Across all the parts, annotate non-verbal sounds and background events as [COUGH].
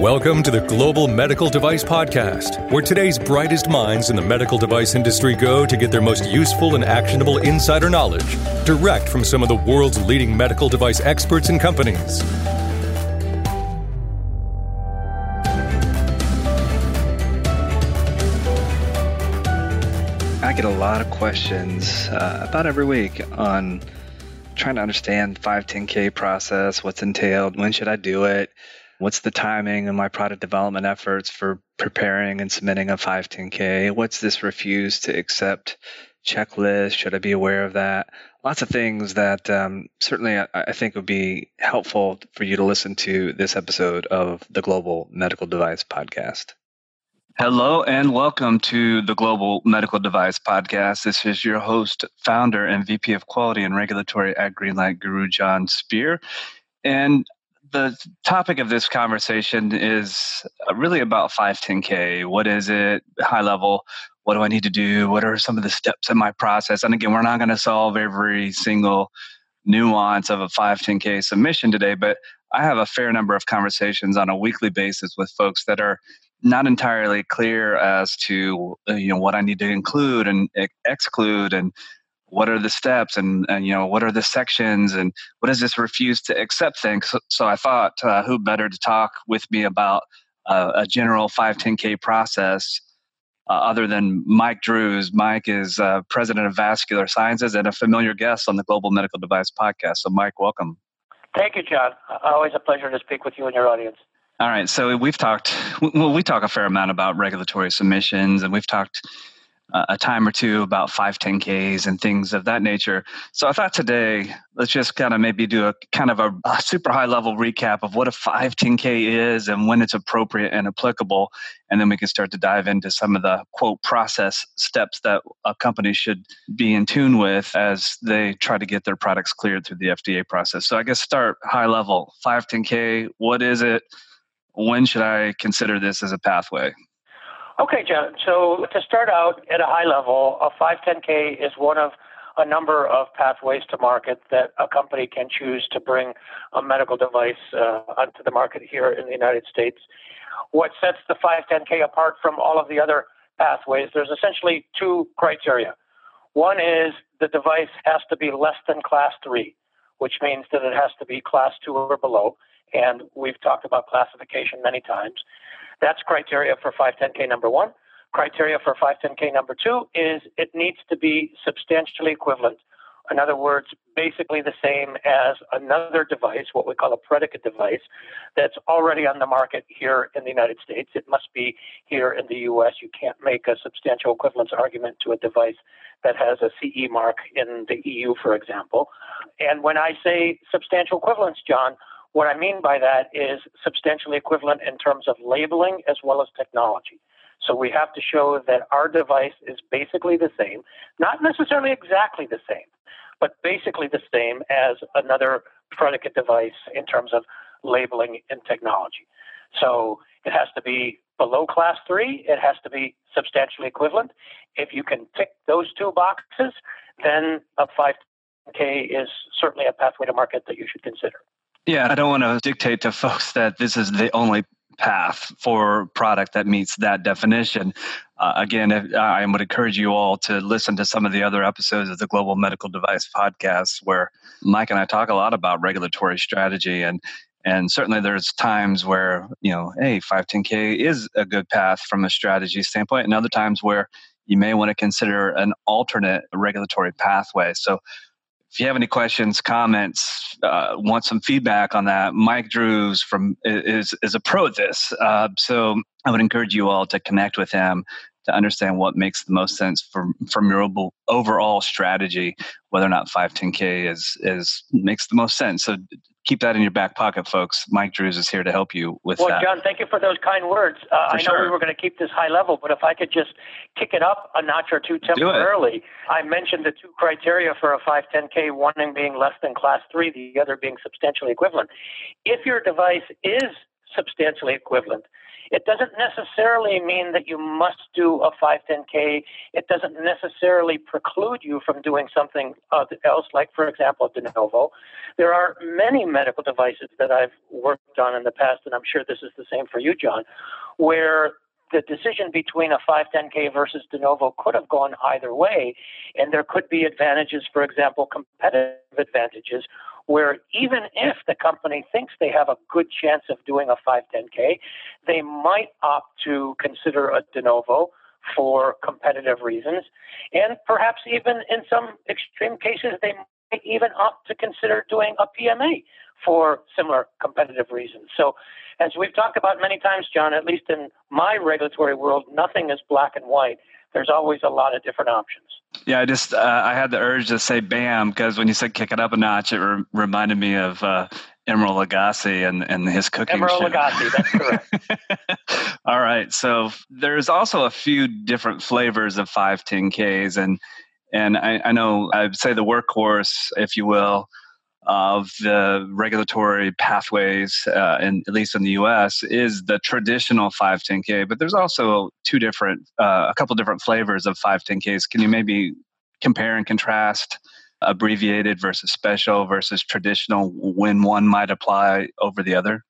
Welcome to the Global Medical Device Podcast, where today's brightest minds in the medical device industry go to get their most useful and actionable insider knowledge direct from some of the world's leading medical device experts and companies. I get a lot of questions uh, about every week on trying to understand 510k process, what's entailed, when should I do it, what's the timing of my product development efforts for preparing and submitting a 510k, what's this refuse to accept checklist, should I be aware of that? Lots of things that um, certainly I, I think would be helpful for you to listen to this episode of the Global Medical Device Podcast. Hello and welcome to the Global Medical Device Podcast. This is your host, founder, and VP of Quality and Regulatory at Greenlight Guru, Jon Speer. And the topic of this conversation is really about 510K. What is it? High level. What do I need to do? What are some of the steps in my process? And again, we're not going to solve every single nuance of a 510K submission today, but I have a fair number of conversations on a weekly basis with folks that are not entirely clear as to uh, you know what I need to include and exclude and what are the steps and, and you know what are the sections and what does this refuse to accept thing? So, so i thought uh, who better to talk with me about uh, a general 510k process uh, other than mike drues. Mike is uh, president of vascular sciences and a familiar guest on the global medical device podcast. So mike welcome. Thank you john. Always a pleasure to speak with you and your audience. All right. So we've talked, well, we talk a fair amount about regulatory submissions, and we've talked a time or two about 510Ks and things of that nature. So I thought today, let's just kind of maybe do a kind of a, a super high level recap of what a 510K is and when it's appropriate and applicable. And then we can start to dive into some of the quote process steps that a company should be in tune with as they try to get their products cleared through the FDA process. So I guess start high level 510K. What is it? when should I consider this as a pathway? Okay, John. So to start out at a high level, a 510K is one of a number of pathways to market that a company can choose to bring a medical device uh, onto the market here in the United States. What sets the 510K apart from all of the other pathways, there's essentially two criteria. One is the device has to be less than class three, which means that it has to be class two or below and we've talked about classification many times. That's criteria for 510K number one. Criteria for 510K number two is it needs to be substantially equivalent. In other words, basically the same as another device, what we call a predicate device, that's already on the market here in the United States. It must be here in the US. You can't make a substantial equivalence argument to a device that has a CE mark in the EU, for example. And when I say substantial equivalence, John, what I mean by that is substantially equivalent in terms of labeling as well as technology. So we have to show that our device is basically the same, not necessarily exactly the same, but basically the same as another predicate device in terms of labeling and technology. So it has to be below class three, it has to be substantially equivalent. If you can tick those two boxes, then a 5K is certainly a pathway to market that you should consider. Yeah, I don't want to dictate to folks that this is the only path for product that meets that definition. Uh, again, if, I would encourage you all to listen to some of the other episodes of the Global Medical Device podcast, where Mike and I talk a lot about regulatory strategy and and certainly there's times where you know hey 510k is a good path from a strategy standpoint and other times where you may want to consider an alternate regulatory pathway so if you have any questions, comments, uh, want some feedback on that, Mike Drues from is is a pro at this. Uh, so I would encourage you all to connect with him to understand what makes the most sense from from your overall strategy, whether or not 510k is is makes the most sense. So keep that in your back pocket, folks. Mike Drues is here to help you with well, that. Well, John, thank you for those kind words. Uh, I know sure. we were going to keep this high level, but if I could just kick it up a notch or two temporarily, I mentioned the two criteria for a 510K, one being less than class three, the other being substantially equivalent. If your device is substantially equivalent, It doesn't necessarily mean that you must do a 510K. It doesn't necessarily preclude you from doing something uh, else, like, for example, de novo. There are many medical devices that I've worked on in the past, and I'm sure this is the same for you, John, where the decision between a 510K versus de novo could have gone either way, and there could be advantages, for example, competitive advantages, where even if the company thinks they have a good chance of doing a 510K, they might opt to consider a de novo for competitive reasons, and perhaps even in some extreme cases, they might even opt to consider doing a PMA for similar competitive reasons. So, as we've talked about many times, John, at least in my regulatory world, nothing is black and white. There's always a lot of different options. Yeah, I just uh, I had the urge to say "bam" because when you said "kick it up a notch," it re- reminded me of uh, Emeril Lagasse and, and his cooking Emeril show. Lagasse, that's correct. [LAUGHS] All right, so there's also a few different flavors of 510Ks, and and I, I know I'd say the workhorse, if you will, of the regulatory pathways, uh, in, at least in the U.S., is the traditional 510K. But there's also two different, uh, a couple different flavors of 510Ks. Can you maybe compare and contrast abbreviated versus special versus traditional when one might apply over the other?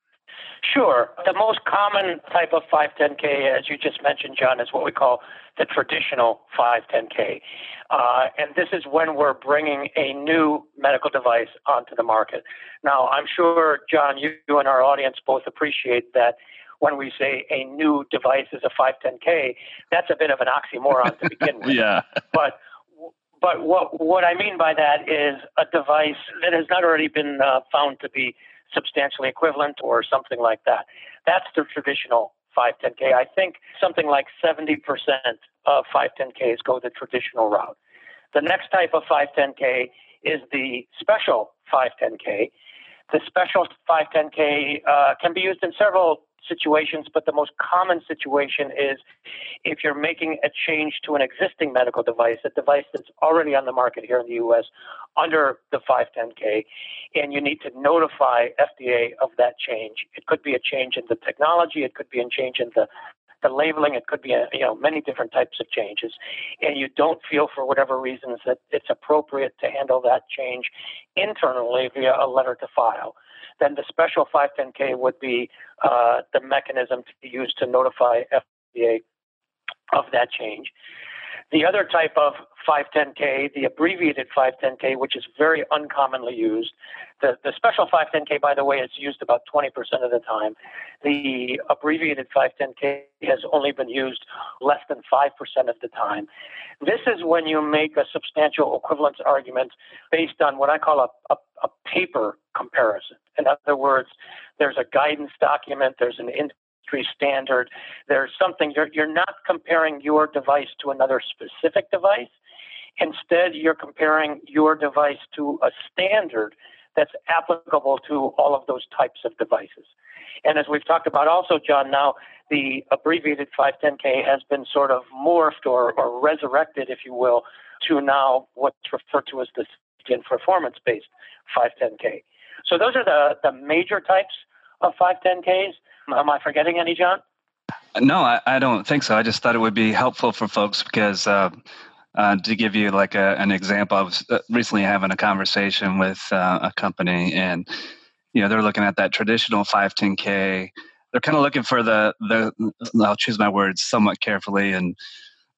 Sure. The most common type of 510K, as you just mentioned, John, is what we call the traditional 510K. Uh, and this is when we're bringing a new medical device onto the market. Now, I'm sure, John, you, you and our audience both appreciate that when we say a new device is a 510K, that's a bit of an oxymoron to begin [LAUGHS] with. yeah. But but what what I mean by that is a device that has not already been uh, found to be substantially equivalent or something like that. That's the traditional 510K. I think something like 70% of 510Ks go the traditional route. The next type of 510K is the special 510K. The special 510K uh, can be used in several situations, but the most common situation is if you're making a change to an existing medical device, a device that's already on the market here in the US under the 510K, and you need to notify FDA of that change. It could be a change in the technology, it could be a change in the the labeling, it could be a, you know many different types of changes, and you don't feel for whatever reasons that it's appropriate to handle that change internally via a letter to file then the special 510K would be uh, the mechanism to be used to notify FDA of that change. The other type of 510K, the abbreviated 510K, which is very uncommonly used. The, the special 510K, by the way, is used about 20% of the time. The abbreviated 510K has only been used less than 5% of the time. This is when you make a substantial equivalence argument based on what I call a, a, a paper comparison. In other words, there's a guidance document, there's an industry standard, there's something, you're, you're not comparing your device to another specific device. Instead, you're comparing your device to a standard that's applicable to all of those types of devices. And as we've talked about also, John, now the abbreviated 510K has been sort of morphed or, or resurrected, if you will, to now what's referred to as the skin performance based 510K. So those are the, the major types of 510Ks. Am I forgetting any, John? No, I, I don't think so. I just thought it would be helpful for folks because uh, uh, to give you like a, an example, I was uh, recently having a conversation with uh, a company, and you know they're looking at that traditional 510k. They're kind of looking for the the I'll choose my words somewhat carefully, and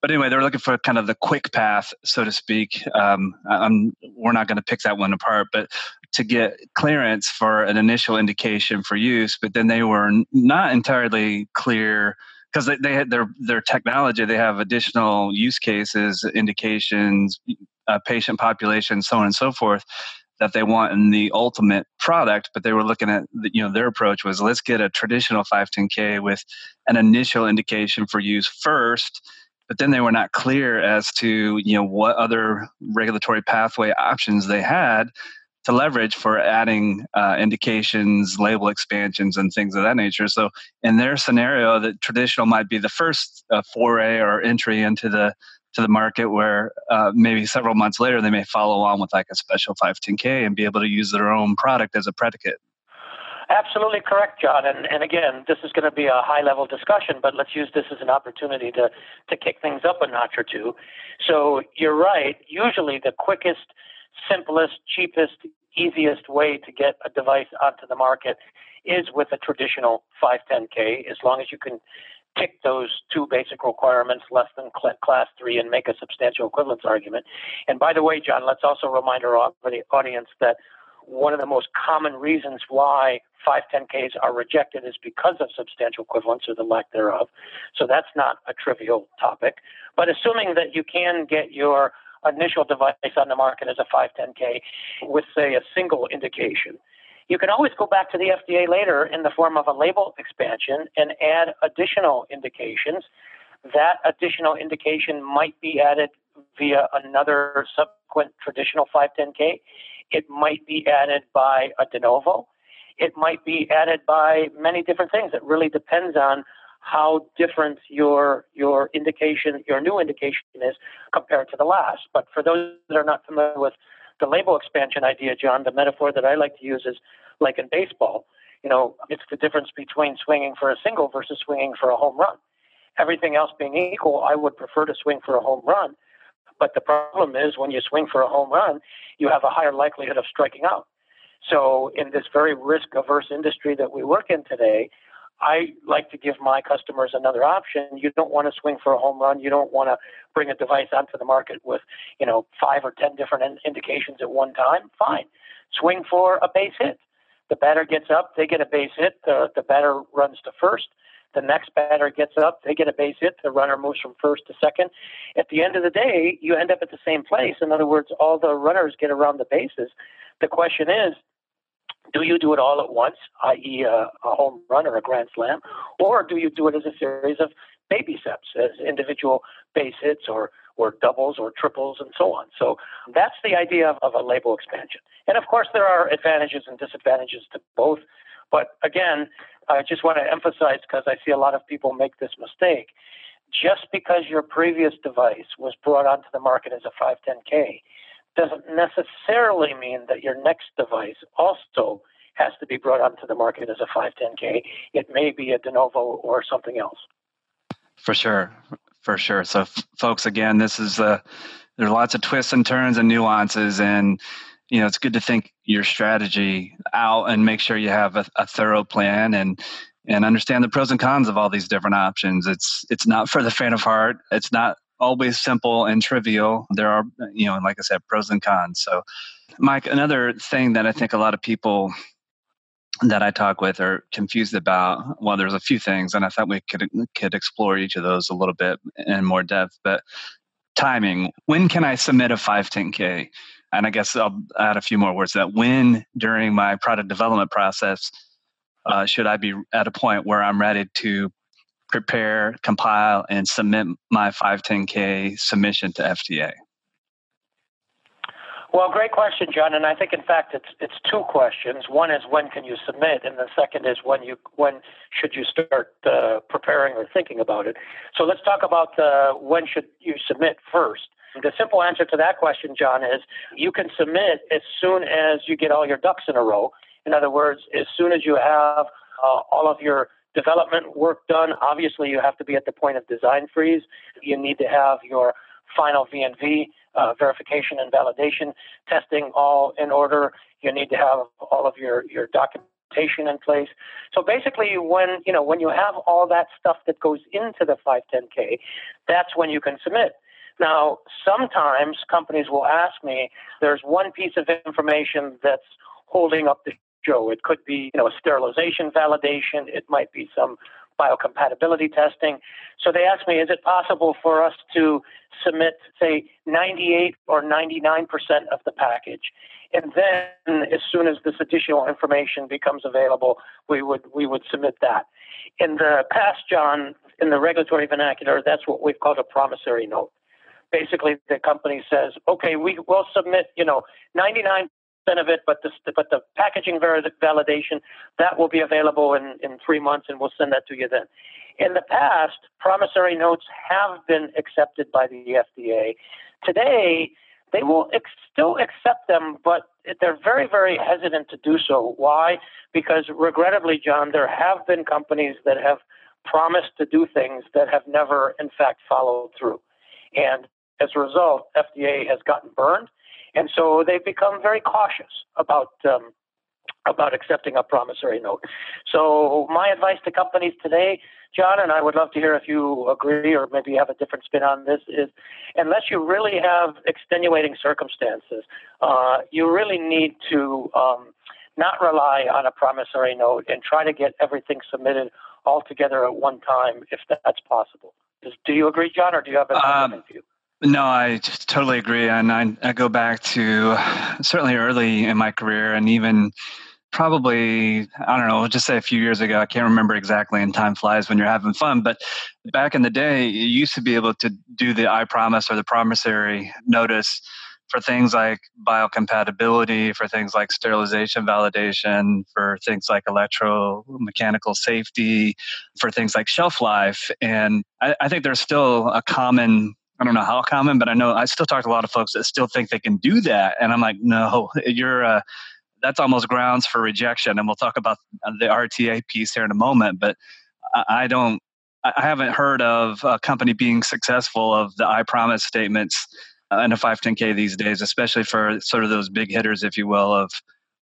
but anyway, they're looking for kind of the quick path, so to speak. Um, I'm, we're not going to pick that one apart, but to get clearance for an initial indication for use, but then they were not entirely clear because they, they had their their technology. They have additional use cases, indications, uh, patient population, so on and so forth that they want in the ultimate product. But they were looking at you know their approach was let's get a traditional 510k with an initial indication for use first. But then they were not clear as to you know what other regulatory pathway options they had to leverage for adding uh, indications, label expansions, and things of that nature. So, in their scenario, the traditional might be the first uh, foray or entry into the to the market, where uh, maybe several months later they may follow on with like a special 510k and be able to use their own product as a predicate. Absolutely correct, John. And, and again, this is going to be a high level discussion, but let's use this as an opportunity to, to kick things up a notch or two. So you're right. Usually, the quickest, simplest, cheapest, easiest way to get a device onto the market is with a traditional 510K, as long as you can tick those two basic requirements less than class three and make a substantial equivalence argument. And by the way, John, let's also remind our audience that one of the most common reasons why 510Ks are rejected is because of substantial equivalence or the lack thereof. So that's not a trivial topic. But assuming that you can get your initial device on the market as a 510K with, say, a single indication, you can always go back to the FDA later in the form of a label expansion and add additional indications. That additional indication might be added via another subsequent traditional 510K. It might be added by a de novo. It might be added by many different things. It really depends on how different your your indication, your new indication is compared to the last. But for those that are not familiar with the label expansion idea, John, the metaphor that I like to use is like in baseball. You know, it's the difference between swinging for a single versus swinging for a home run. Everything else being equal, I would prefer to swing for a home run. But the problem is when you swing for a home run, you have a higher likelihood of striking out. So, in this very risk averse industry that we work in today, I like to give my customers another option. You don't want to swing for a home run. You don't want to bring a device onto the market with, you know, five or ten different indications at one time. Fine, swing for a base hit. The batter gets up, they get a base hit. The the batter runs to first. The next batter gets up, they get a base hit. The runner moves from first to second. At the end of the day, you end up at the same place. In other words, all the runners get around the bases. The question is, do you do it all at once, i.e., a, a home run or a grand slam, or do you do it as a series of baby steps, as individual base hits or or doubles or triples and so on. So that's the idea of, of, a label expansion. And of course, there are advantages and disadvantages to both. But again, I just want to emphasize because I see a lot of people make this mistake. Just because your previous device was brought onto the market as a 510K doesn't necessarily mean that your next device also has to be brought onto the market as a 510K. It may be a de novo or something else. For sure, for sure. So, f- folks, again, this is uh, there's lots of twists and turns and nuances, and you know it's good to think your strategy out and make sure you have a, a thorough plan and and understand the pros and cons of all these different options. It's it's not for the faint of heart. It's not always simple and trivial. There are, you know, like I said, pros and cons. So, Mike, another thing that I think a lot of people that I talk with are confused about. Well, there's a few things, and I thought we could could explore each of those a little bit in more depth. But timing, when can I submit a 510K? And I guess I'll add a few more words that. When during my product development process uh, should I be at a point where I'm ready to prepare, compile, and submit my 510K submission to FDA? Well, great question, John. And I think, in fact, it's it's two questions. One is when can you submit, and the second is when you when should you start uh, preparing or thinking about it. So let's talk about uh, when should you submit first. The simple answer to that question, John, is you can submit as soon as you get all your ducks in a row. In other words, as soon as you have uh, all of your development work done. Obviously, you have to be at the point of design freeze. You need to have your final V&V uh, verification and validation testing all in order. You need to have all of your, your documentation in place. So basically, when you know when you have all that stuff that goes into the 510K, that's when you can submit. Now, sometimes companies will ask me, there's one piece of information that's holding up the Joe. It could be, you know, a sterilization validation. It might be some biocompatibility testing. So they asked me, is it possible for us to submit, say, 98 or 99% of the package? And then, as soon as this additional information becomes available, we would we would submit that. In the past, John, in the regulatory vernacular, that's what we've called a promissory note. Basically, the company says, "Okay, we will submit, you know, 99 of it, but the but the packaging validation that will be available in in three months, and we'll send that to you then. In the past, promissory notes have been accepted by the FDA. Today, they will ex- still accept them, but they're very, very hesitant to do so. Why? Because regrettably, John, there have been companies that have promised to do things that have never, in fact, followed through. And as a result, FDA has gotten burned. And so they've become very cautious about um, about accepting a promissory note. So my advice to companies today, John, and I would love to hear if you agree or maybe you have a different spin on this, is unless you really have extenuating circumstances, uh, you really need to um, not rely on a promissory note and try to get everything submitted all together at one time if that's possible. Do you agree, John, or do you have a um, different view? No, I totally agree. And I, I go back to certainly early in my career and even probably i don't know just say a few years ago i can't remember exactly and time flies when you're having fun but back in the day you used to be able to do the i promise or the promissory notice for things like biocompatibility for things like sterilization validation for things like electromechanical safety for things like shelf life and I, I think there's still a common I don't know how common, but I know I still talk to a lot of folks that still think they can do that, and I'm like, no, [LAUGHS] you're uh, that's almost grounds for rejection. And we'll talk about the RTA piece here in a moment. But I don't, I haven't heard of a company being successful of the I promise statements in a 510K these days, especially for sort of those big hitters, if you will, of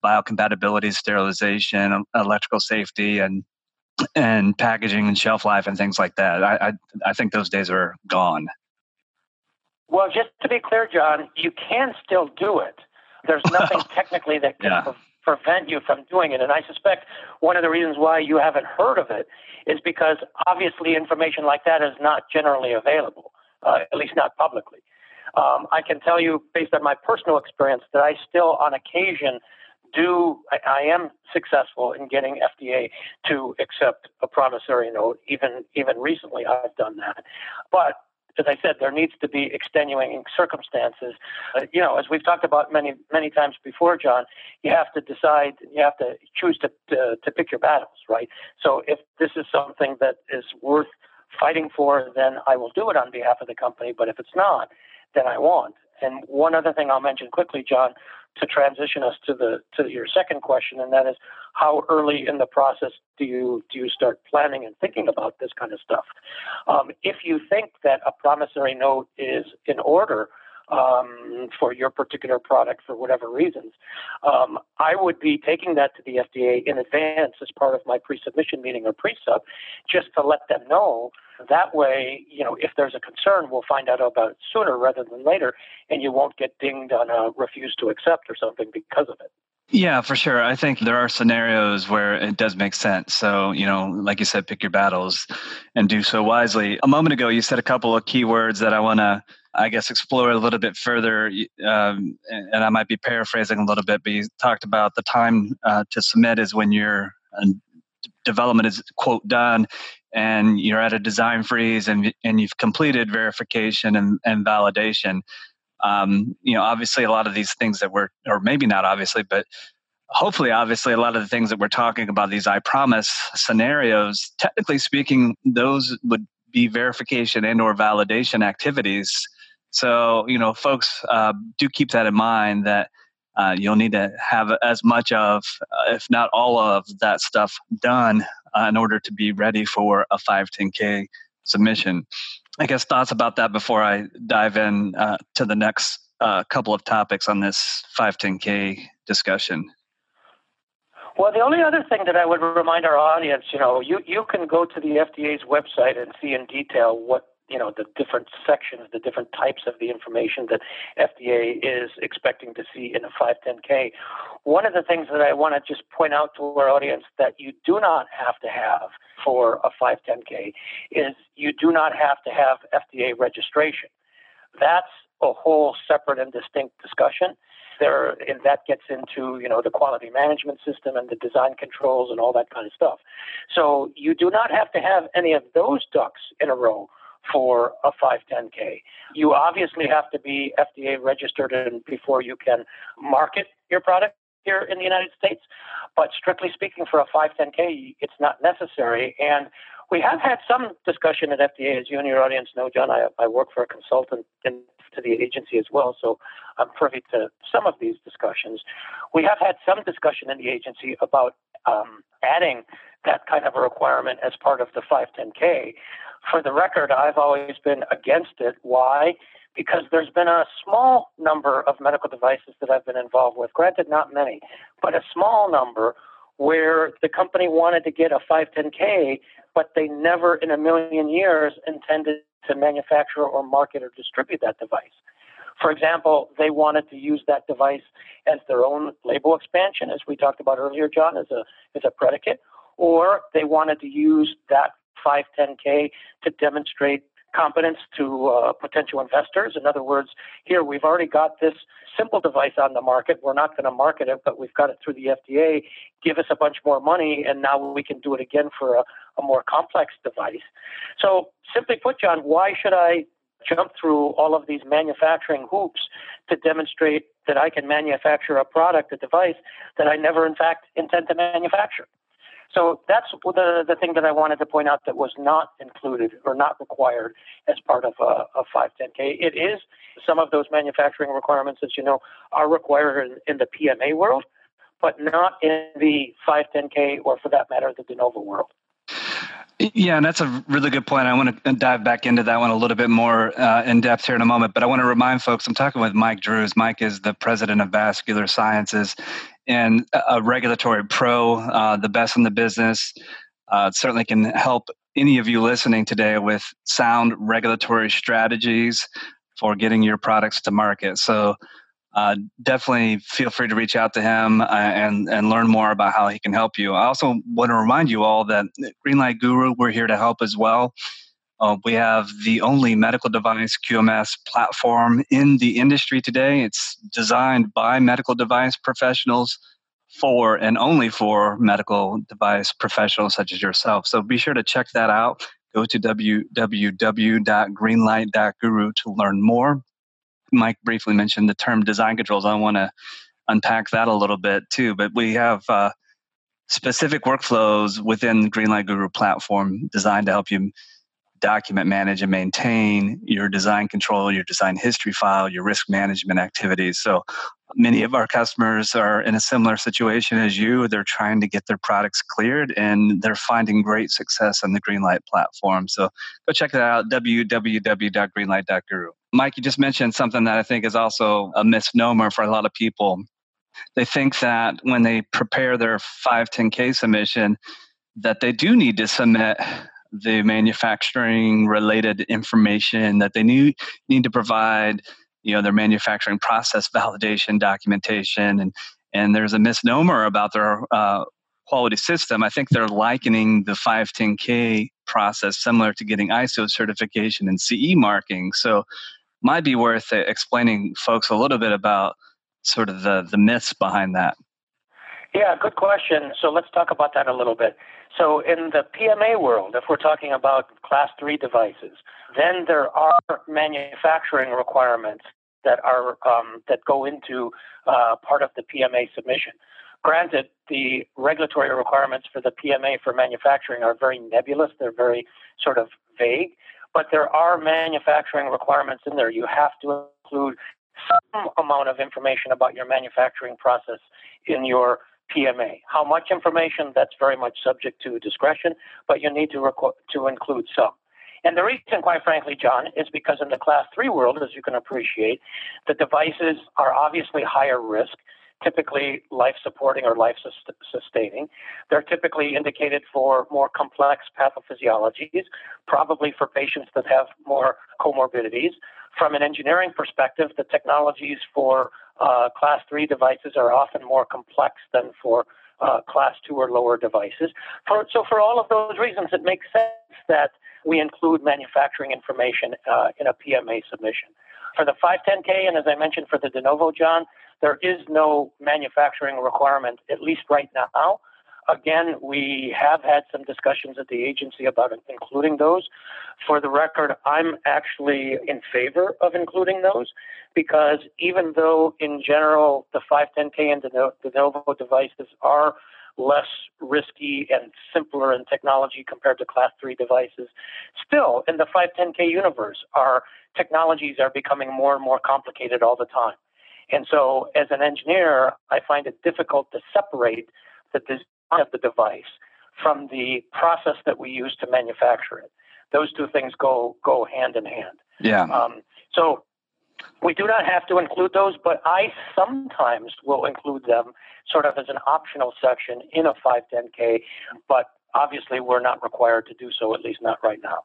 biocompatibility, sterilization, electrical safety, and and packaging and shelf life and things like that. I, I, I think those days are gone. Well, just to be clear, John, you can still do it. There's nothing [LAUGHS] technically that can yeah. pre- prevent you from doing it. And I suspect one of the reasons why you haven't heard of it is because obviously information like that is not generally available, uh, at least not publicly. Um, I can tell you, based on my personal experience, that I still, on occasion, do I, I, am successful in getting FDA to accept a promissory note. Even even recently, I've done that. But as I said, there needs to be extenuating circumstances. Uh, you know, as we've talked about many many times before, John, you have to decide, you have to choose to to, to pick your battles, right? So if this is something that is worth fighting for, then I will do it on behalf of the company. But if it's not, then I won't. And one other thing I'll mention quickly, John, to transition us to the to your second question, and that is how early in the process do you do you start planning and thinking about this kind of stuff? Um, if you think that a promissory note is in order um, for your particular product for whatever reasons, um, I would be taking that to the FDA in advance as part of my pre-submission meeting or pre-sub, just to let them know. That way, you know, if there's a concern, we'll find out about it sooner rather than later, and you won't get dinged on a refuse to accept or something because of it. Yeah, for sure. I think there are scenarios where it does make sense. So, you know, like you said, pick your battles and do so wisely. A moment ago, you said a couple of keywords that I want to, I guess, explore a little bit further. Um, and I might be paraphrasing a little bit, but you talked about the time uh, to submit is when your uh, development is, quote, done and you're at a design freeze and, and you've completed verification and, and validation um, you know, obviously a lot of these things that we're, or maybe not obviously, but hopefully, obviously, a lot of the things that we're talking about, these I promise scenarios, technically speaking, those would be verification and or validation activities. So, you know, folks uh, do keep that in mind that uh, you'll need to have as much of, uh, if not all of that stuff done uh, in order to be ready for a 510K submission. I guess thoughts about that before I dive in uh, to the next uh, couple of topics on this 510K discussion. Well, the only other thing that I would remind our audience, you know, you, you can go to the FDA's website and see in detail what you know the different sections, the different types of the information that FDA is expecting to see in a 510K. One of the things that I want to just point out to our audience that you do not have to have for a 510K is you do not have to have FDA registration. That's a whole separate and distinct discussion. There, and that gets into you know the quality management system and the design controls and all that kind of stuff. So you do not have to have any of those ducks in a row for a 510K. You obviously have to be FDA registered and before you can market your product here in the United States. But strictly speaking, for a 510K, it's not necessary. And We have had some discussion at FDA, as you and your audience know, John. I, I work for a consultant in, to the agency as well, so I'm privy to some of these discussions. We have had some discussion in the agency about um, adding that kind of a requirement as part of the 510K. For the record, I've always been against it. Why? Because there's been a small number of medical devices that I've been involved with, granted, not many, but a small number where the company wanted to get a 510K but they never in a million years intended to manufacture or market or distribute that device. For example, they wanted to use that device as their own label expansion, as we talked about earlier, John, as a as a predicate, or they wanted to use that 510K to demonstrate competence to uh, potential investors. In other words, here we've already got this simple device on the market. We're not going to market it, but we've got it through the FDA. Give us a bunch more money, and now we can do it again for a, a more complex device. So, simply put, John, why should I jump through all of these manufacturing hoops to demonstrate that I can manufacture a product, a device that I never, in fact, intend to manufacture? So that's the, the thing that I wanted to point out that was not included or not required as part of a, a 510K. It is some of those manufacturing requirements, as you know, are required in, in the PMA world, but not in the 510K or for that matter, the de novo world. Yeah, and that's a really good point. I want to dive back into that one a little bit more uh, in depth here in a moment. But I want to remind folks I'm talking with Mike Drues. Mike is the president of Vascular Sciences and a regulatory pro, uh, the best in the business. Uh, certainly can help any of you listening today with sound regulatory strategies for getting your products to market. So uh, definitely feel free to reach out to him uh, and and learn more about how he can help you. I also want to remind you all that Greenlight Guru, we're here to help as well. Uh, we have the only medical device QMS platform in the industry today. It's designed by medical device professionals for and only for medical device professionals such as yourself. So be sure to check that out. Go to www.greenlight.guru to learn more. Mike briefly mentioned the term design controls. I want to unpack that a little bit too. But we have uh, specific workflows within the Greenlight Guru platform designed to help you document, manage, and maintain your design control, your design history file, your risk management activities. So many of our customers are in a similar situation as you. They're trying to get their products cleared and they're finding great success on the Greenlight platform. So go check it out, www.greenlight.guru. Mike, you just mentioned something that I think is also a misnomer for a lot of people. They think that when they prepare their 510K submission, that they do need to submit the manufacturing related information that they need, need to provide you know their manufacturing process validation documentation and and there's a misnomer about their uh, quality system. I think they're likening the 510k process similar to getting iso certification and ce marking. So might be worth explaining folks a little bit about sort of the the myths behind that. Yeah good question. So let's talk about that a little bit so in the pma world if we're talking about class 3 devices then there are manufacturing requirements that are um, that go into uh, part of the PMA submission. Granted, the regulatory requirements for the PMA for manufacturing are very nebulous. They're very sort of vague, but there are manufacturing requirements in there. You have to include some amount of information about your manufacturing process in your PMA. How much information? That's very much subject to discretion, but you need to reco- to include some. And the reason, quite frankly, John, is because in the class three world, as you can appreciate, the devices are obviously higher risk, typically life supporting or life sustaining. They're typically indicated for more complex pathophysiologies, probably for patients that have more comorbidities. From an engineering perspective, the technologies for uh, class three devices are often more complex than for uh, class two or lower devices. For, so, for all of those reasons, it makes sense that we include manufacturing information uh, in a PMA submission. For the 510K, and as I mentioned for the de novo, John, there is no manufacturing requirement, at least right now. Again, we have had some discussions at the agency about including those. For the record, I'm actually in favor of including those because even though in general the 510K and the de novo devices are less risky and simpler in technology compared to class 3 devices. Still, in the 510K universe, our technologies are becoming more and more complicated all the time. And so, as an engineer, I find it difficult to separate the of the device from the process that we use to manufacture it. Those two things go go hand in hand. Yeah. Um, so we do not have to include those, but I sometimes will include them sort of as an optional section in a 510K, but obviously we're not required to do so, at least not right now.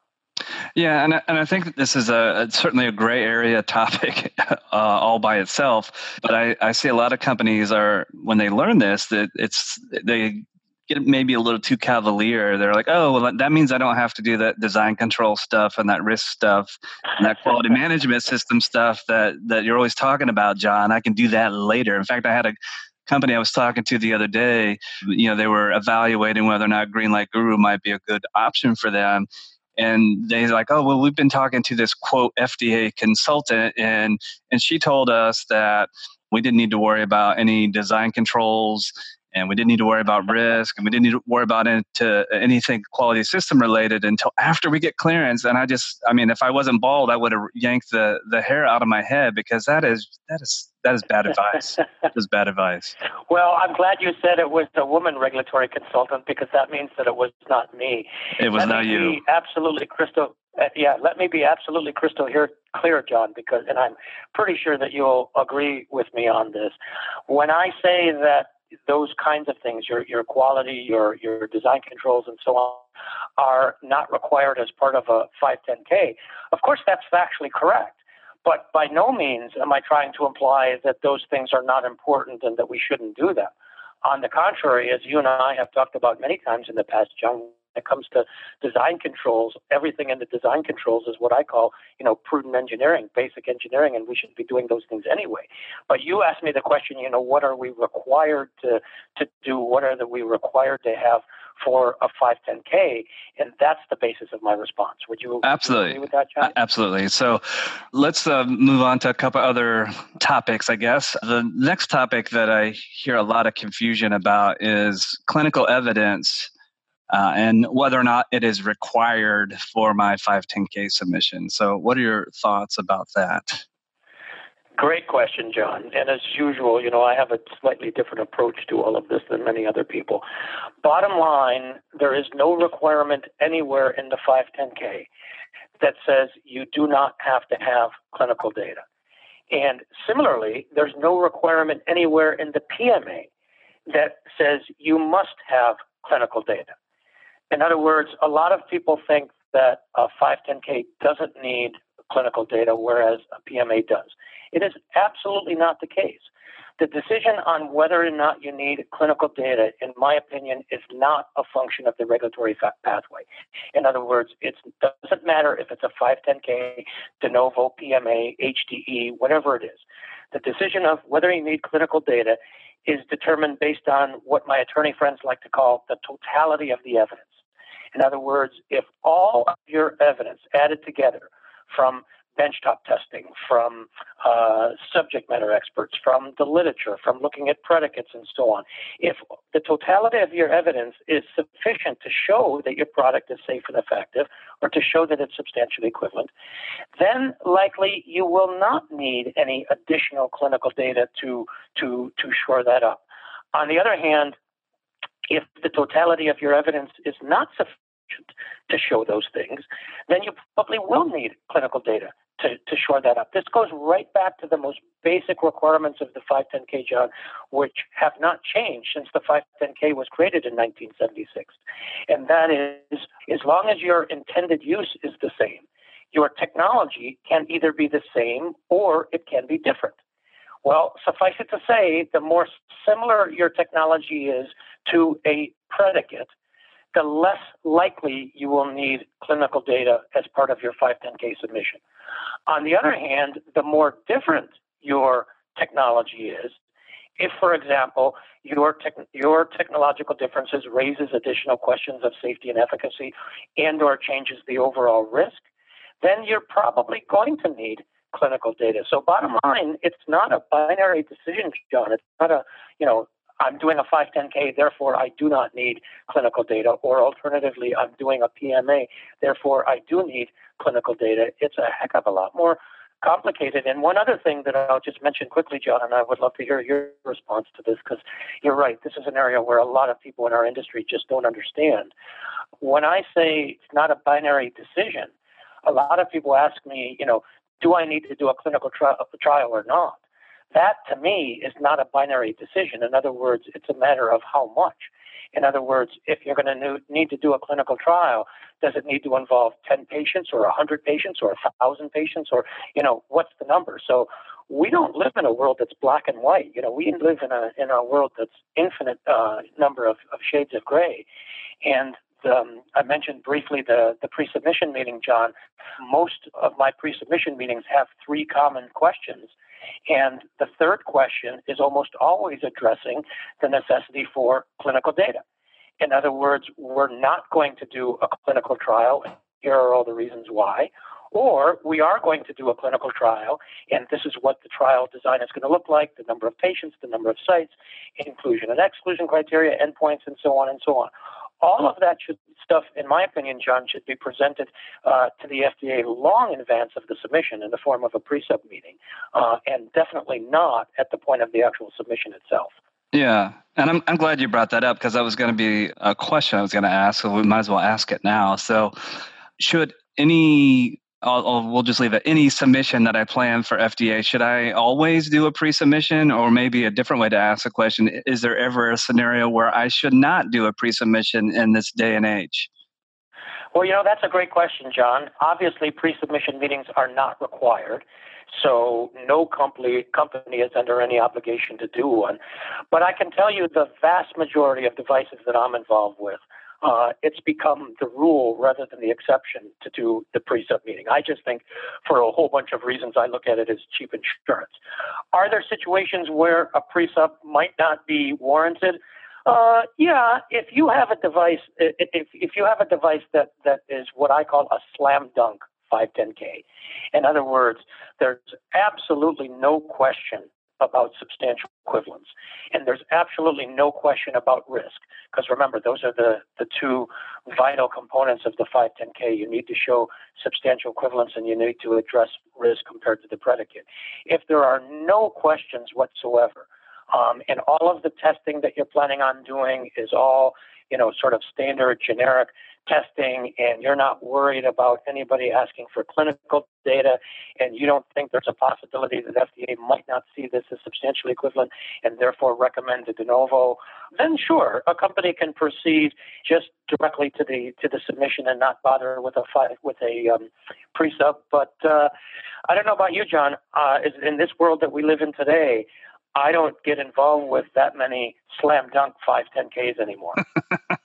Yeah, and and I think that this is a certainly a gray area [LAUGHS] topic uh, all by itself. But I, I see a lot of companies are when they learn this that it's they get maybe a little too cavalier. They're like, oh, well, that means I don't have to do that design control stuff and that risk stuff and that quality [LAUGHS] management system stuff that that you're always talking about, John. I can do that later. In fact, I had a company I was talking to the other day. You know, they were evaluating whether or not Greenlight Guru might be a good option for them. And they're like, oh well, we've been talking to this quote FDA consultant, and and she told us that we didn't need to worry about any design controls and we didn't need to worry about risk and we didn't need to worry about into anything quality system related until after we get clearance. And i just i mean if i wasn't bald i would have yanked the the hair out of my head because that is that is that is bad advice. [LAUGHS] That is bad advice. Well i'm glad you said it was the woman regulatory consultant because that means that it was not me. It was let not you. absolutely crystal uh, yeah let me be absolutely crystal here clear john because and i'm pretty sure that you'll agree with me on this. When i say that those kinds of things, your your quality, your your design controls, and so on, are not required as part of a 510K. Of course, that's factually correct. But by no means am I trying to imply that those things are not important and that we shouldn't do them. On the contrary, as you and I have talked about many times in the past, John, it comes to design controls, everything in the design controls is what I call, you know, prudent engineering, basic engineering, and we should be doing those things anyway. But you asked me the question, you know, what are we required to to do? What are we required to have for a 510K? And that's the basis of my response. Would you absolutely agree with that, John? Absolutely. So let's uh, move on to a couple other topics, I guess. The next topic that I hear a lot of confusion about is clinical evidence uh, and whether or not it is required for my 510K submission. So, what are your thoughts about that? Great question, John. And as usual, you know, I have a slightly different approach to all of this than many other people. Bottom line, there is no requirement anywhere in the 510K that says you do not have to have clinical data. And similarly, there's no requirement anywhere in the PMA that says you must have clinical data. In other words, a lot of people think that a 510K doesn't need clinical data, whereas a PMA does. It is absolutely not the case. The decision on whether or not you need clinical data, in my opinion, is not a function of the regulatory pathway. In other words, it doesn't matter if it's a 510K, de novo, PMA, HDE, whatever it is. The decision of whether you need clinical data is determined based on what my attorney friends like to call the totality of the evidence. In other words, if all of your evidence added together from benchtop testing, from uh, subject matter experts, from the literature, from looking at predicates and so on, if the totality of your evidence is sufficient to show that your product is safe and effective or to show that it's substantially equivalent, then likely you will not need any additional clinical data to, to, to shore that up. On the other hand, if the totality of your evidence is not sufficient to show those things, then you probably will need clinical data to, to shore that up. This goes right back to the most basic requirements of the 510K, John, which have not changed since the 510K was created in 1976. And that is, as long as your intended use is the same, your technology can either be the same or it can be different. Well, suffice it to say, the more similar your technology is to a predicate, the less likely you will need clinical data as part of your 510K submission. On the other hand, the more different your technology is, if, for example, your, your technological differences raises additional questions of safety and efficacy and or changes the overall risk, then you're probably going to need clinical data. So bottom line, it's not a binary decision, John. It's not a, you know, I'm doing a 510K, therefore I do not need clinical data. Or alternatively, I'm doing a PMA, therefore I do need clinical data. It's a heck of a lot more complicated. And one other thing that I'll just mention quickly, John, and I would love to hear your response to this because you're right. This is an area where a lot of people in our industry just don't understand. When I say it's not a binary decision, a lot of people ask me, you know, do I need to do a clinical tri- trial or not? That to me is not a binary decision. In other words, it's a matter of how much. In other words, if you're going to need to do a clinical trial, does it need to involve 10 patients or 100 patients or 1,000 patients or, you know, what's the number? So we don't live in a world that's black and white. You know, we live in a, in a world that's infinite uh, number of, of shades of gray. And um, I mentioned briefly the, the pre submission meeting, John. Most of my pre submission meetings have three common questions. And the third question is almost always addressing the necessity for clinical data. In other words, we're not going to do a clinical trial. Here are all the reasons why. Or we are going to do a clinical trial, and this is what the trial design is going to look like the number of patients, the number of sites, inclusion and exclusion criteria, endpoints, and so on and so on. All of that should, stuff, in my opinion, Jon, should be presented uh, to the FDA long in advance of the submission in the form of a pre-sub meeting, uh, and definitely not at the point of the actual submission itself. Yeah, and I'm I'm glad you brought that up because that was going to be a question I was going to ask, so we might as well ask it now. So, should any I'll, I'll, we'll just leave it. Any submission that I plan for FDA, should I always do a pre-submission, or maybe a different way to ask the question: Is there ever a scenario where I should not do a pre-submission in this day and age? Well, you know that's a great question, Jon. Obviously, pre-submission meetings are not required, so no company company is under any obligation to do one. But I can tell you the vast majority of devices that I'm involved with uh, it's become the rule rather than the exception to do the pre-sub meeting. I just think, for a whole bunch of reasons, I look at it as cheap insurance. Are there situations where a pre-sub might not be warranted? Uh, yeah, if you have a device, if if you have a device that that is what I call a slam dunk 510k. In other words, there's absolutely no question about substantial equivalence. And there's absolutely no question about risk, because remember, those are the, the two vital components of the 510K. You need to show substantial equivalence and you need to address risk compared to the predicate. If there are no questions whatsoever, um, and all of the testing that you're planning on doing is all, you know, sort of standard, generic testing and you're not worried about anybody asking for clinical data and you don't think there's a possibility that FDA might not see this as substantially equivalent and therefore recommend a de novo, then sure, a company can proceed just directly to the to the submission and not bother with a with a um, pre-sub. But uh, I don't know about you, Jon. Uh, in this world that we live in today, I don't get involved with that many slam dunk 510Ks anymore. [LAUGHS]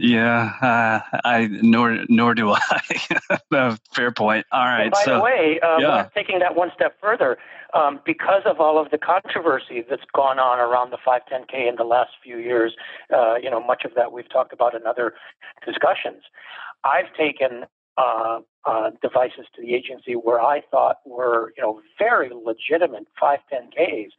yeah, uh, I nor nor do [LAUGHS] I. Fair point. All right. And by so, the way, um, yeah. taking that one step further, um, because of all of the controversy that's gone on around the 510K in the last few years, uh, you know, much of that we've talked about in other discussions. I've taken uh, uh, devices to the agency where I thought were, you know, very legitimate 510Ks.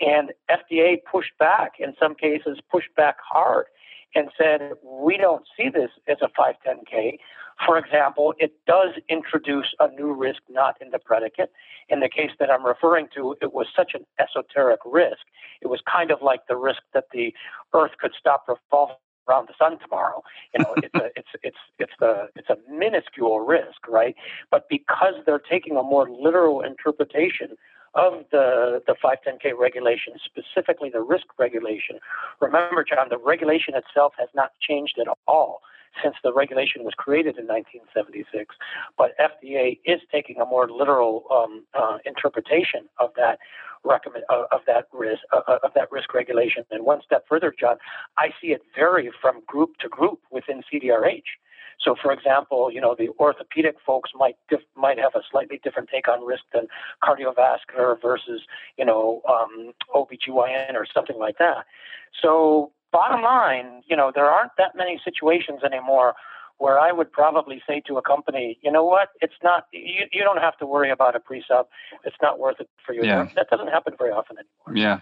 And FDA pushed back, in some cases, pushed back hard and said, we don't see this as a 510K. For example, it does introduce a new risk not in the predicate. In the case that I'm referring to, it was such an esoteric risk. It was kind of like the risk that the Earth could stop revolving around the sun tomorrow. You know, it's a it's it's it's the it's a minuscule risk, right? But because they're taking a more literal interpretation of the the 510k regulation, specifically the risk regulation. Remember, Jon, the regulation itself has not changed at all since the regulation was created in 1976. But FDA is taking a more literal um, uh, interpretation of that recommend uh, of that risk uh, uh of that risk regulation. And one step further, Jon, I see it vary from group to group within CDRH. So, for example, you know, the orthopedic folks might might have a slightly different take on risk than cardiovascular versus, you know, um, OBGYN or something like that. So, bottom line, you know, there aren't that many situations anymore where I would probably say to a company, you know what, it's not, you, you don't have to worry about a pre-sub. It's not worth it for you. Yeah. That doesn't happen very often anymore. Yeah.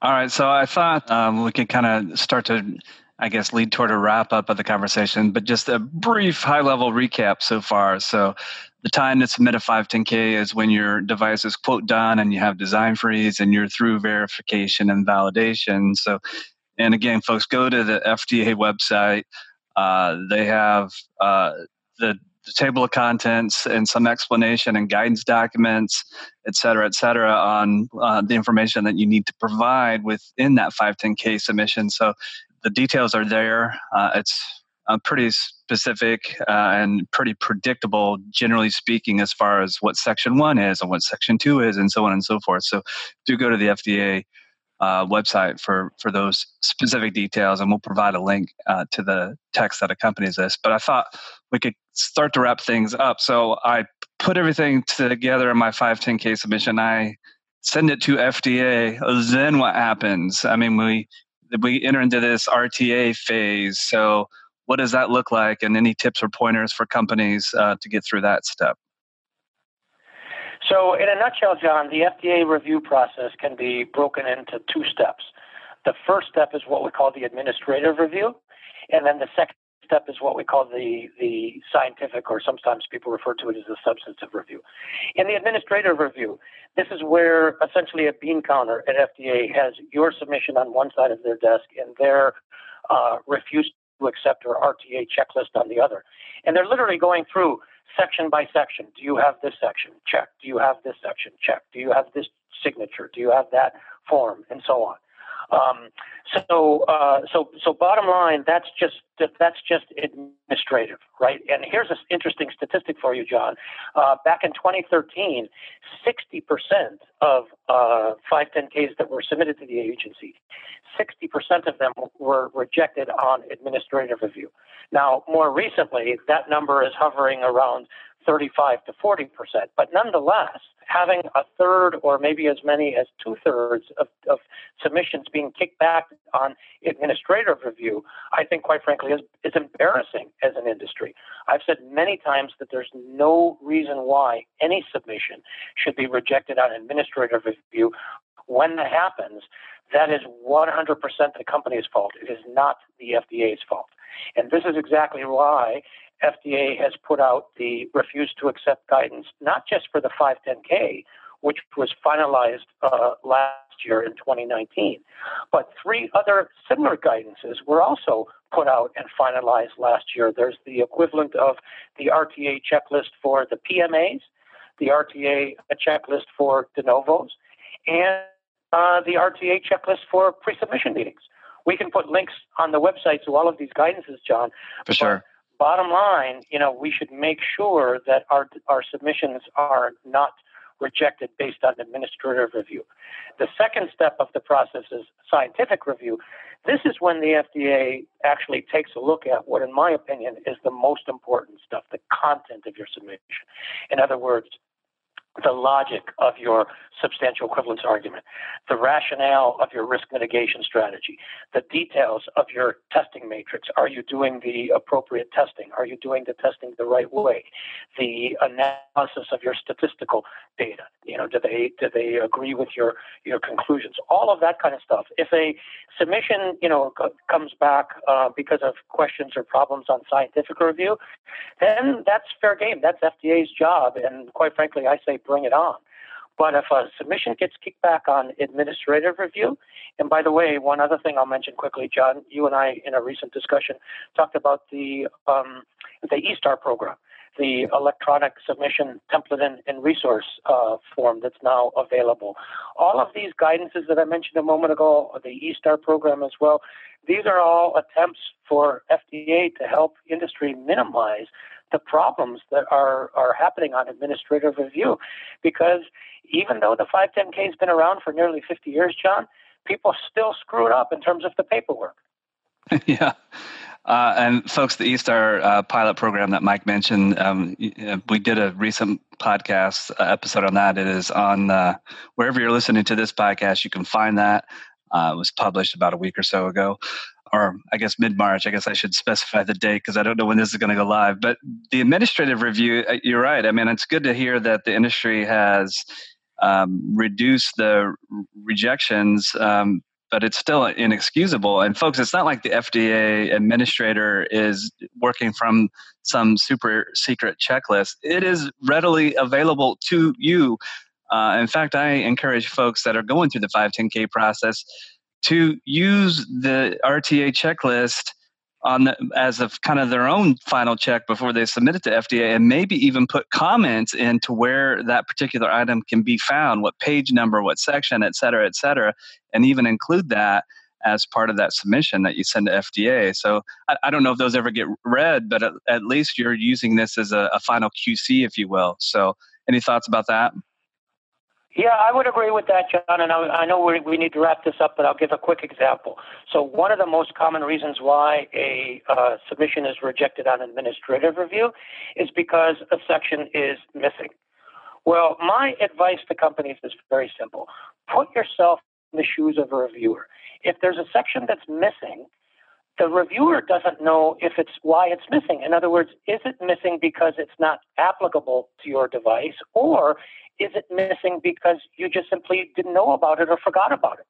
All right, so I thought um, we could kind of start to, I guess, lead toward a wrap up of the conversation, but just a brief high level recap so far. So, the time to submit a 510K is when your device is quote done and you have design freeze and you're through verification and validation. So, and again, folks, go to the FDA website. Uh, they have uh, the, the table of contents and some explanation and guidance documents, et cetera, et cetera, on uh, the information that you need to provide within that 510K submission. So the details are there. Uh, it's uh, pretty specific uh, and pretty predictable, generally speaking, as far as what Section 1 is and what Section 2 is, and so on and so forth. So do go to the FDA uh, website for, for those specific details, and we'll provide a link uh, to the text that accompanies this. But I thought we could start to wrap things up. So I put everything together in my 510K submission. I send it to FDA. Then what happens? I mean, we we enter into this RTA phase. So what does that look like? And any tips or pointers for companies uh, to get through that step? So in a nutshell jon the fda review process can be broken into two steps. The first step is what we call the administrative review and then the second step is what we call the, the scientific, or sometimes people refer to it as the substantive review. In the administrative review, this is where essentially a bean counter at FDA has your submission on one side of their desk and their uh, refuse to accept or RTA checklist on the other. And they're literally going through section by section. Do you have this section? Check. Do you have this section? Check. Do you have this signature? Do you have that form? And so on. Um, so, uh, so, so bottom line, that's just that's just administrative, right? And here's an interesting statistic for you, Jon. Uh, back in 2013, 60% of uh, 510Ks that were submitted to the agency, 60% of them were rejected on administrative review. Now, more recently, that number is hovering around 35 to 40 percent. But nonetheless, having a third or maybe as many as two thirds of, of, submissions being kicked back on administrative review, I think, quite frankly, is, is embarrassing as an industry. I've said many times that there's no reason why any submission should be rejected on administrative review. When that happens, that is 100% the company's fault. It is not the FDA's fault. And this is exactly why FDA has put out the refuse to accept guidance, not just for the 510K, which was finalized uh, last year in 2019, but three other similar guidances were also put out and finalized last year. There's the equivalent of the RTA checklist for the PMAs, the RTA checklist for de novos, and uh, the RTA checklist for pre-submission meetings. We can put links on the website to all of these guidances, Jon. For sure bottom line, you know, we should make sure that our our submissions are not rejected based on administrative review. The second step of the process is scientific review. This is when the FDA actually takes a look at what, in my opinion, is the most important stuff, the content of your submission. In other words, the logic of your substantial equivalence argument, the rationale of your risk mitigation strategy, the details of your testing matrix. Are you doing the appropriate testing? Are you doing the testing the right way? The analysis of your statistical data. You know, do they do they agree with your your conclusions? All of that kind of stuff. If a submission, you know, comes back uh, because of questions or problems on scientific review, then that's fair game. That's FDA's job, and quite frankly, I say bring it on. But if a submission gets kicked back on administrative review, and by the way, one other thing I'll mention quickly, Jon, you and I in a recent discussion talked about the um, the eStar program, the electronic submission template and, and resource uh, form that's now available. All of these guidances that I mentioned a moment ago, the eStar program as well, these are all attempts for FDA to help industry minimize the problems that are, are happening on administrative review. Because even though the 510K has been around for nearly 50 years, Jon, people still screw it up in terms of the paperwork. [LAUGHS] yeah. Uh, and folks, the eStar uh, pilot program that Mike mentioned, um, uh, we did a recent podcast uh, episode on that. It is on uh, wherever you're listening to this podcast, you can find that. Uh, it was published about a week or so ago or I guess mid March. I guess I should specify the date because I don't know when this is going to go live. But the administrative review, uh, you're right. I mean, it's good to hear that the industry has um, reduce the rejections, um, but it's still inexcusable. And folks, it's not like the FDA administrator is working from some super secret checklist. It is readily available to you. Uh, in fact, I encourage folks that are going through the 510K process to use the RTA checklist on the, as of kind of their own final check before they submit it to FDA, and maybe even put comments into where that particular item can be found, what page number, what section, et cetera, et cetera, and even include that as part of that submission that you send to FDA. So I, I don't know if those ever get read, but at, at least you're using this as a, a final QC, if you will. So any thoughts about that? Yeah, I would agree with that, Jon. And I, I know we, need to wrap this up, but I'll give a quick example. So, one of the most common reasons why a uh, submission is rejected on administrative review is because a section is missing. Well, my advice to companies is very simple put yourself in the shoes of a reviewer. If there's a section that's missing, the reviewer doesn't know if it's why it's missing. In other words, is it missing because it's not applicable to your device, or is it missing because you just simply didn't know about it or forgot about it?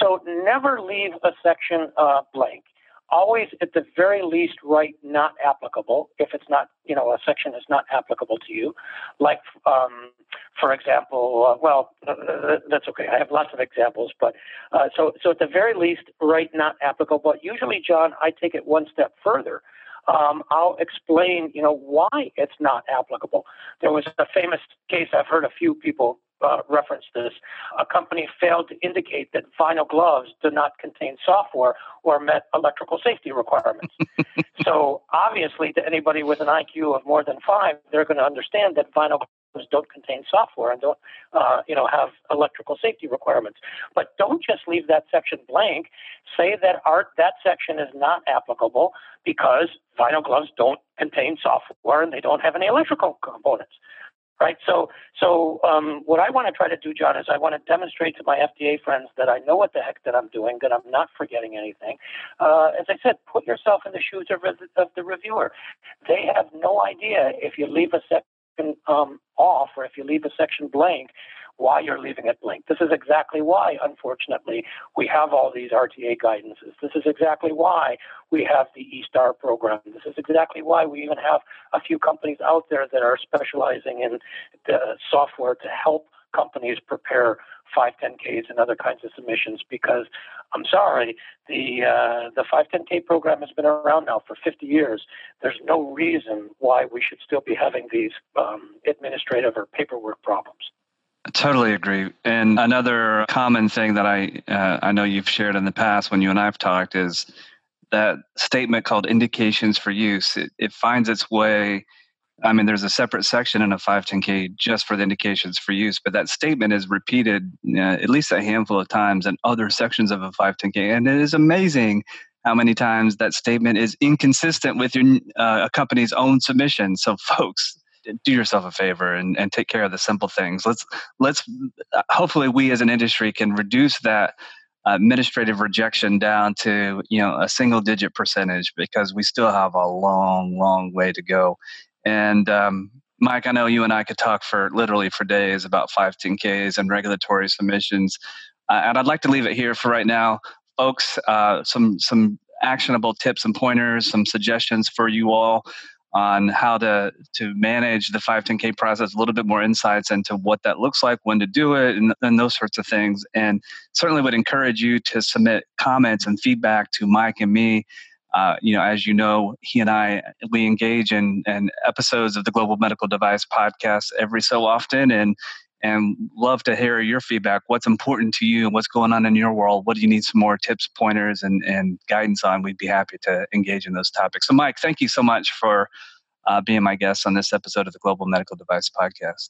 So never leave a section uh, blank. Always, at the very least, write not applicable if it's not, you know, a section is not applicable to you. Like, um, for example, uh, well, uh, that's okay. I have lots of examples, but uh, so so at the very least, write not applicable. But usually, Jon, I take it one step further um, I'll explain, you know, why it's not applicable. There was a famous case I've heard a few people uh, reference this. A company failed to indicate that vinyl gloves do not contain software or met electrical safety requirements. [LAUGHS] so obviously, to anybody with an IQ of more than five, they're going to understand that vinyl don't contain software and don't, uh, you know, have electrical safety requirements. But don't just leave that section blank. Say that art that section is not applicable because vinyl gloves don't contain software and they don't have any electrical components. Right. So, so um, what I want to try to do, Jon, is I want to demonstrate to my FDA friends that I know what the heck that I'm doing, that I'm not forgetting anything. Uh, as I said, put yourself in the shoes of, of the reviewer. They have no idea if you leave a section um, off or if you leave a section blank, why you're leaving it blank. This is exactly why, unfortunately, we have all these RTA guidances. This is exactly why we have the E-STAR program. This is exactly why we even have a few companies out there that are specializing in the software to help companies prepare 510Ks and other kinds of submissions because I'm sorry, the uh, the 510K program has been around now for 50 years. There's no reason why we should still be having these um, administrative or paperwork problems. I totally agree. And another common thing that I uh, I know you've shared in the past when you and I've talked is that statement called indications for use. It, it finds its way I mean, there's a separate section in a 510K just for the indications for use, but that statement is repeated uh, at least a handful of times in other sections of a 510K. And it is amazing how many times that statement is inconsistent with your uh, a company's own submission. So, folks, do yourself a favor and, and take care of the simple things. Let's let's hopefully we as an industry can reduce that administrative rejection down to you know a single digit percentage because we still have a long long way to go and um, Mike, I know you and I could talk for literally for days about 510Ks and regulatory submissions. Uh, and I'd like to leave it here for right now. Folks, uh, some, some actionable tips and pointers, some suggestions for you all on how to, to manage the 510K process, a little bit more insights into what that looks like, when to do it, and, and those sorts of things. And certainly would encourage you to submit comments and feedback to Mike and me uh, you know, as you know, he and I we engage in, in episodes of the Global Medical Device Podcast every so often, and and love to hear your feedback. What's important to you? What's going on in your world? What do you need some more tips, pointers, and and guidance on? We'd be happy to engage in those topics. So, Mike, thank you so much for uh, being my guest on this episode of the Global Medical Device Podcast.